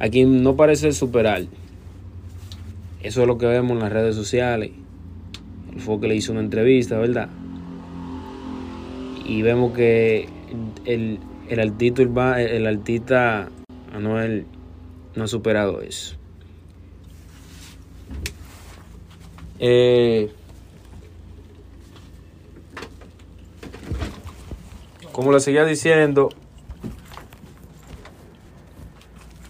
Aquí no parece superar. Eso es lo que vemos en las redes sociales. El fue que le hizo una entrevista, ¿verdad? Y vemos que el, el el artista Anuel no ha superado eso. Eh, como le seguía diciendo,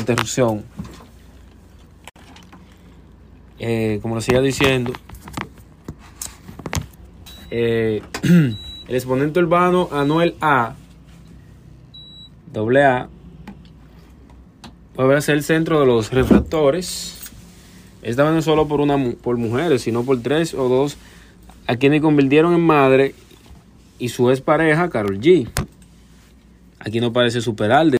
interrupción. Eh, como lo siga diciendo, eh, el exponente urbano Anuel A, doble A, puede ser el centro de los refractores. Esta vez no solo por, una, por mujeres, sino por tres o dos a quienes convirtieron en madre y su expareja, Carol G. Aquí no parece superar